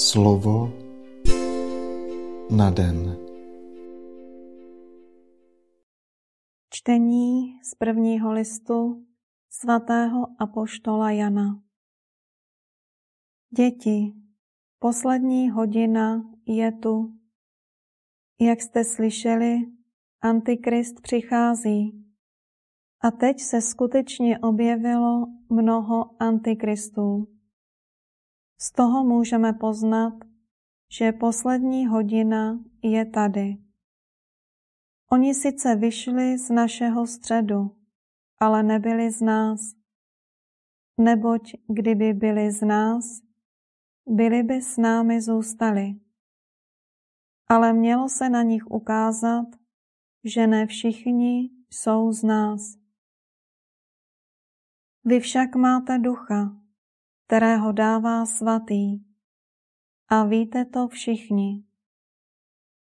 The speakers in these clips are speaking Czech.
Slovo na den. Čtení z prvního listu svatého apoštola Jana. Děti, poslední hodina je tu. Jak jste slyšeli, Antikrist přichází. A teď se skutečně objevilo mnoho antikristů. Z toho můžeme poznat, že poslední hodina je tady. Oni sice vyšli z našeho středu, ale nebyli z nás. Neboť kdyby byli z nás, byli by s námi zůstali. Ale mělo se na nich ukázat, že ne všichni jsou z nás. Vy však máte ducha, kterého dává svatý. A víte to všichni.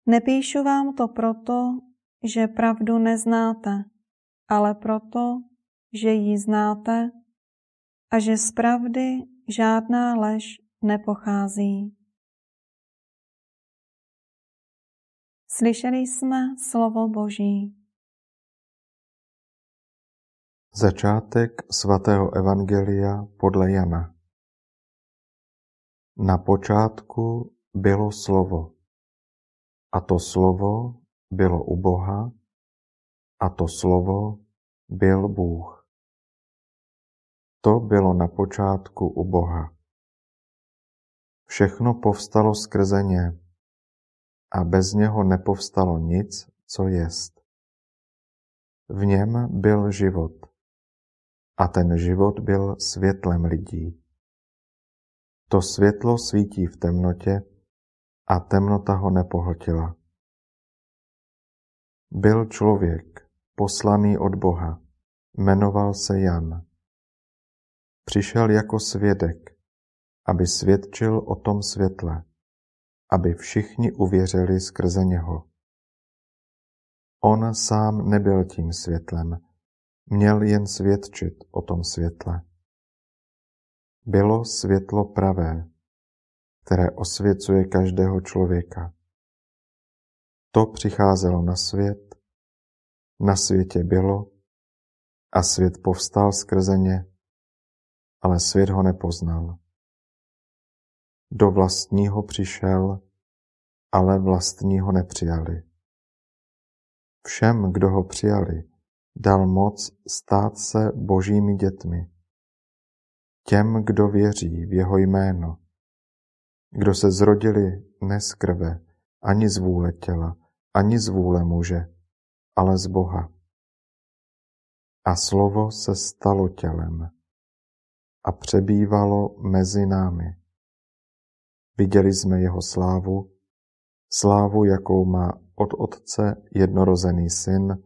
Nepíšu vám to proto, že pravdu neznáte, ale proto, že ji znáte a že z pravdy žádná lež nepochází. Slyšeli jsme slovo Boží. Začátek svatého Evangelia podle Jana. Na počátku bylo slovo, a to slovo bylo u Boha, a to slovo byl Bůh. To bylo na počátku u Boha. Všechno povstalo skrze ně a bez něho nepovstalo nic, co jest. V něm byl život a ten život byl světlem lidí. To světlo svítí v temnotě a temnota ho nepohltila. Byl člověk, poslaný od Boha, jmenoval se Jan. Přišel jako svědek, aby svědčil o tom světle, aby všichni uvěřili skrze něho. On sám nebyl tím světlem, měl jen svědčit o tom světle bylo světlo pravé, které osvěcuje každého člověka. To přicházelo na svět, na světě bylo a svět povstal skrze ně, ale svět ho nepoznal. Do vlastního přišel, ale vlastního nepřijali. Všem, kdo ho přijali, dal moc stát se božími dětmi těm, kdo věří v jeho jméno, kdo se zrodili ne z krve, ani z vůle těla, ani z vůle muže, ale z Boha. A slovo se stalo tělem a přebývalo mezi námi. Viděli jsme jeho slávu, slávu, jakou má od Otce jednorozený syn,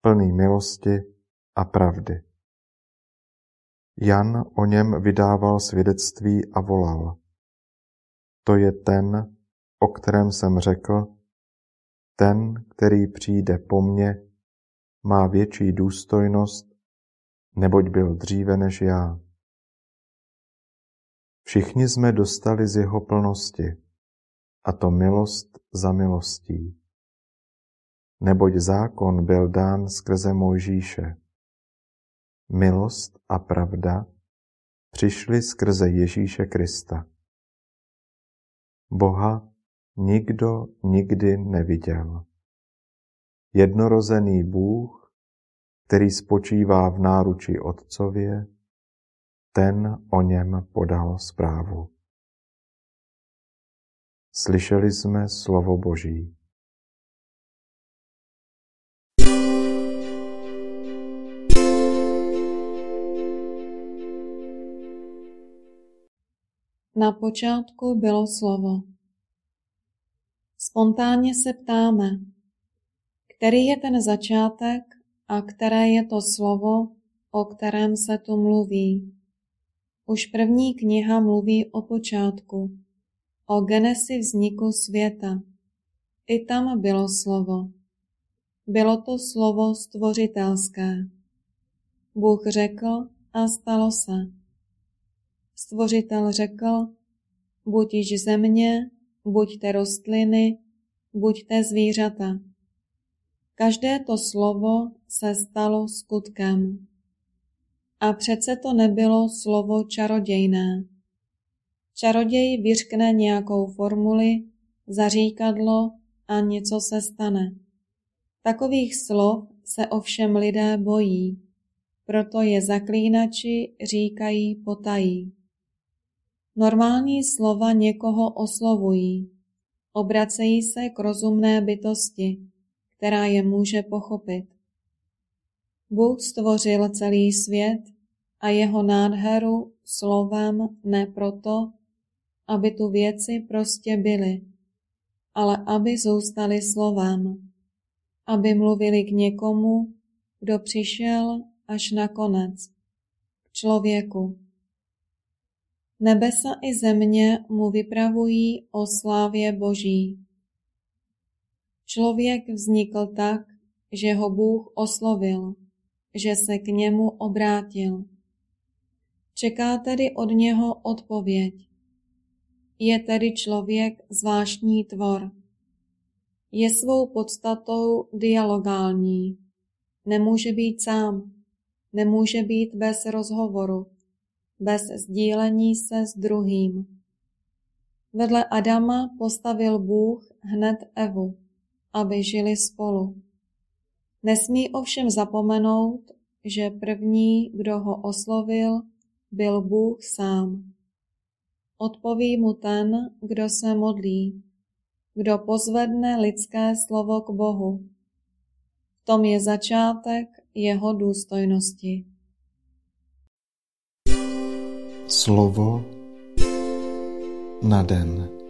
plný milosti a pravdy. Jan o něm vydával svědectví a volal. To je ten, o kterém jsem řekl, ten, který přijde po mně, má větší důstojnost, neboť byl dříve než já. Všichni jsme dostali z jeho plnosti, a to milost za milostí. Neboť zákon byl dán skrze Mojžíše. Milost a pravda přišly skrze Ježíše Krista. Boha nikdo nikdy neviděl. Jednorozený Bůh, který spočívá v náruči Otcově, ten o něm podal zprávu. Slyšeli jsme slovo Boží. Na počátku bylo slovo. Spontánně se ptáme, který je ten začátek a které je to slovo, o kterém se tu mluví. Už první kniha mluví o počátku, o genesi vzniku světa. I tam bylo slovo. Bylo to slovo stvořitelské. Bůh řekl a stalo se. Stvořitel řekl, buď již země, buďte rostliny, buďte zvířata. Každé to slovo se stalo skutkem. A přece to nebylo slovo čarodějné. Čaroděj vyřkne nějakou formuli, zaříkadlo a něco se stane. Takových slov se ovšem lidé bojí, proto je zaklínači říkají potají. Normální slova někoho oslovují, obracejí se k rozumné bytosti, která je může pochopit. Bůh stvořil celý svět a jeho nádheru slovem ne proto, aby tu věci prostě byly, ale aby zůstaly slovem, aby mluvili k někomu, kdo přišel až na konec, k člověku. Nebesa i země mu vypravují o slávě Boží. Člověk vznikl tak, že ho Bůh oslovil, že se k němu obrátil. Čeká tedy od něho odpověď. Je tedy člověk zvláštní tvor. Je svou podstatou dialogální. Nemůže být sám, nemůže být bez rozhovoru, bez sdílení se s druhým. Vedle Adama postavil Bůh hned Evu, aby žili spolu. Nesmí ovšem zapomenout, že první, kdo ho oslovil, byl Bůh sám. Odpoví mu ten, kdo se modlí, kdo pozvedne lidské slovo k Bohu. V tom je začátek jeho důstojnosti. Slovo na den.